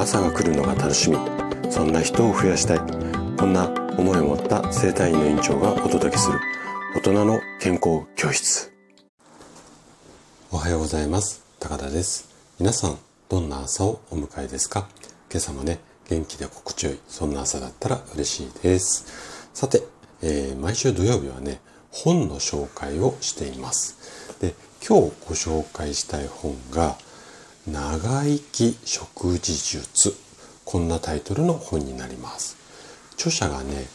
朝が来るのが楽しみ。そんな人を増やしたい。こんな思いを持った生体院の院長がお届けする。大人の健康教室。おはようございます。高田です。皆さんどんな朝をお迎えですか？今朝もね元気で心地よいそんな朝だったら嬉しいです。さて、えー、毎週土曜日はね本の紹介をしています。で今日ご紹介したい本が長生き食事術。こんなタイトルの本になります。著者がね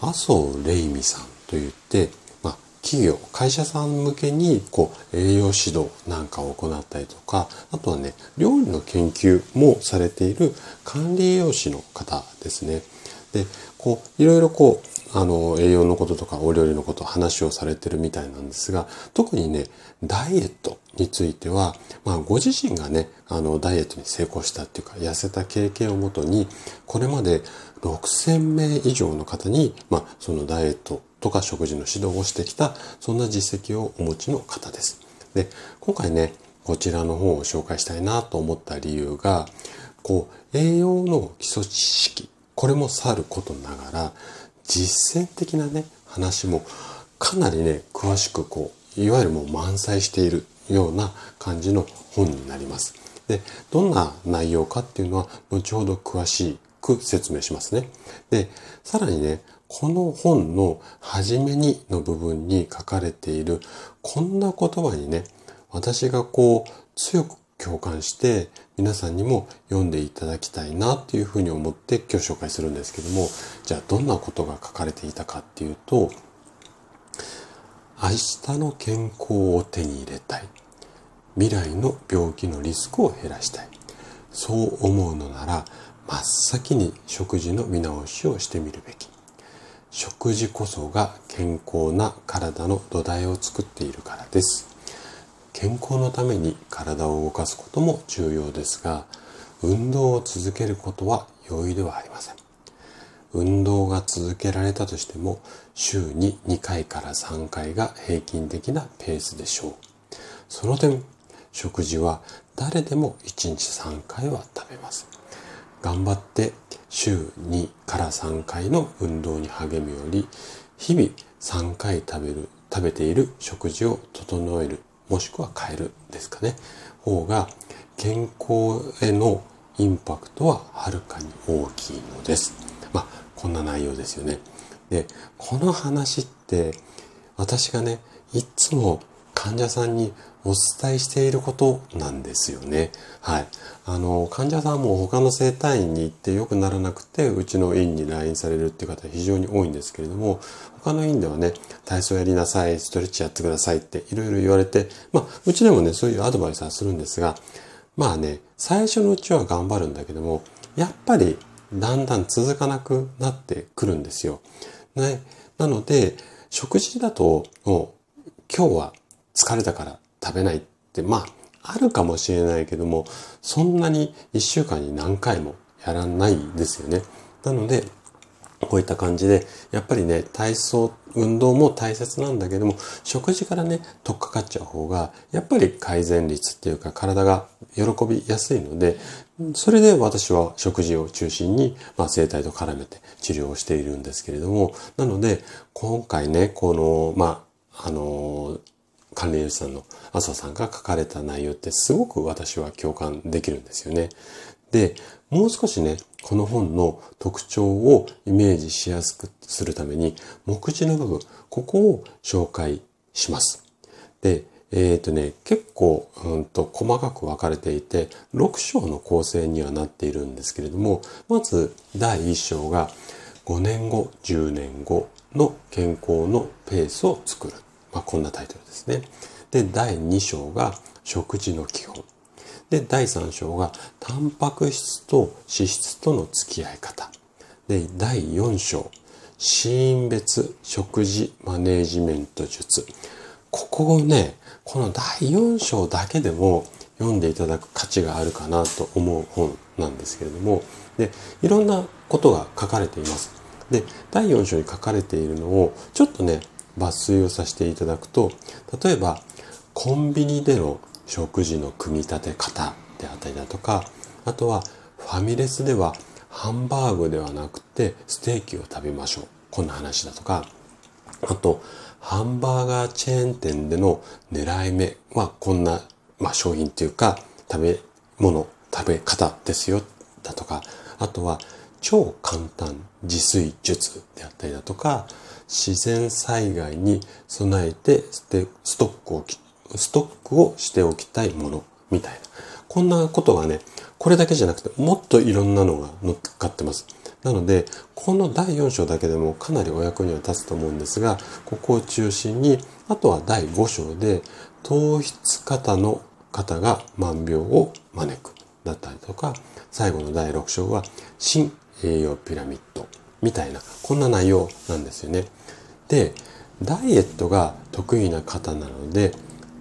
麻生玲美さんといって、まあ、企業会社さん向けにこう栄養指導なんかを行ったりとかあとはね料理の研究もされている管理栄養士の方ですね。でこういろいろこうあの、栄養のこととかお料理のこと話をされてるみたいなんですが、特にね、ダイエットについては、まあ、ご自身がね、あの、ダイエットに成功したっていうか、痩せた経験をもとに、これまで6000名以上の方に、まあ、そのダイエットとか食事の指導をしてきた、そんな実績をお持ちの方です。で、今回ね、こちらの本を紹介したいなと思った理由が、こう、栄養の基礎知識、これもさることながら、実践的なね、話もかなりね、詳しくこう、いわゆるもう満載しているような感じの本になります。で、どんな内容かっていうのは、後ほど詳しく説明しますね。で、さらにね、この本の初めにの部分に書かれているこんな言葉にね、私がこう強く共感して皆さんにも読んでいただきたいなっていうふうに思って今日紹介するんですけどもじゃあどんなことが書かれていたかっていうと明日の健康を手に入れたい。未来の病気のリスクを減らしたい。そう思うのなら真っ先に食事の見直しをしてみるべき。食事こそが健康な体の土台を作っているからです。健康のために体を動かすことも重要ですが、運動を続けることは容易ではありません。運動が続けられたとしても、週に2回から3回が平均的なペースでしょう。その点、食事は誰でも1日3回は食べます。頑張って週2から3回の運動に励むより、日々3回食べる、食べている食事を整えるもしくは変えるですかね方が健康へのインパクトははるかに大きいのです。まあこんな内容ですよね。でこの話って私がねいつも患者さんにお伝えしていることなんですよね。はい。あの、患者さんも他の整体院に行って良くならなくて、うちの院に来院されるっていう方非常に多いんですけれども、他の院ではね、体操やりなさい、ストレッチやってくださいっていろいろ言われて、まあ、うちでもね、そういうアドバイスはするんですが、まあね、最初のうちは頑張るんだけども、やっぱりだんだん続かなくなってくるんですよ。ね。なので、食事だと、もう、今日は疲れたから食べないって、まあ、あるかもしれないけども、そんなに一週間に何回もやらないですよね。なので、こういった感じで、やっぱりね、体操、運動も大切なんだけども、食事からね、取っかかっちゃう方が、やっぱり改善率っていうか、体が喜びやすいので、それで私は食事を中心に、まあ、生態と絡めて治療をしているんですけれども、なので、今回ね、この、まあ、あの、管理栄養士さんの麻生さんが書かれた内容ってすごく私は共感できるんですよね。で、もう少しね、この本の特徴をイメージしやすくするために、目次の部分、ここを紹介します。で、えっ、ー、とね、結構、うんと、細かく分かれていて、6章の構成にはなっているんですけれども、まず第1章が、5年後、10年後の健康のペースを作る。まあ、こんなタイトルですね。で、第2章が食事の基本。で、第3章がタンパク質と脂質との付き合い方。で、第4章、死因別食事マネージメント術。ここをね、この第4章だけでも読んでいただく価値があるかなと思う本なんですけれども、で、いろんなことが書かれています。で、第4章に書かれているのを、ちょっとね、抜粋をさせていただくと、例えば、コンビニでの食事の組み立て方であったりだとか、あとは、ファミレスではハンバーグではなくてステーキを食べましょう。こんな話だとか、あと、ハンバーガーチェーン店での狙い目はこんな、まあ、商品っていうか食べ物、食べ方ですよだとか、あとは超簡単自炊術であったりだとか、自然災害に備えてストックを、ストックをしておきたいものみたいな。こんなことがね、これだけじゃなくてもっといろんなのが乗っかってます。なので、この第4章だけでもかなりお役には立つと思うんですが、ここを中心に、あとは第5章で、糖質型の方が万病を招くだったりとか、最後の第6章は、新栄養ピラミッドみたいな、こんな内容なんですよね。で、ダイエットが得意な方なので、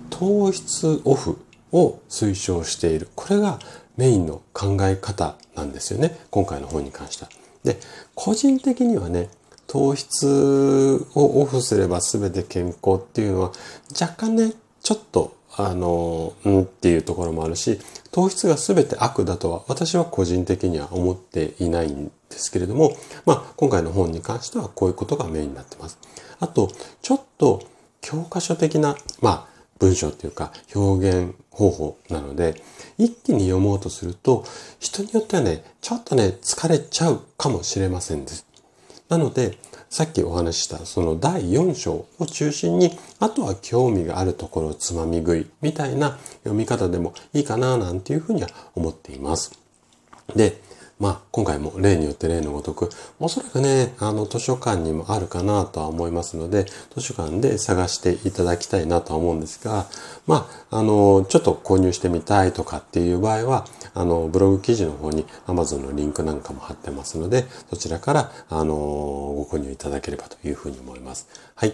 糖質オフを推奨している。これがメインの考え方なんですよね。今回の本に関しては。で、個人的にはね、糖質をオフすれば全て健康っていうのは若干ね、ちょっとあの、うんっていうところもあるし、糖質が全て悪だとは私は個人的には思っていないんですけれども、まあ今回の本に関してはこういうことがメインになってます。あと、ちょっと教科書的な、まあ文章っていうか表現方法なので、一気に読もうとすると、人によってはね、ちょっとね、疲れちゃうかもしれませんです。なので、さっきお話ししたその第4章を中心に、あとは興味があるところをつまみ食いみたいな読み方でもいいかななんていうふうには思っています。で、まあ、今回も例によって例のごとく、おそらくね、あの、図書館にもあるかなとは思いますので、図書館で探していただきたいなとは思うんですが、まあ、あの、ちょっと購入してみたいとかっていう場合は、あの、ブログ記事の方に Amazon のリンクなんかも貼ってますので、そちらから、あの、ご購入いただければというふうに思います。はい。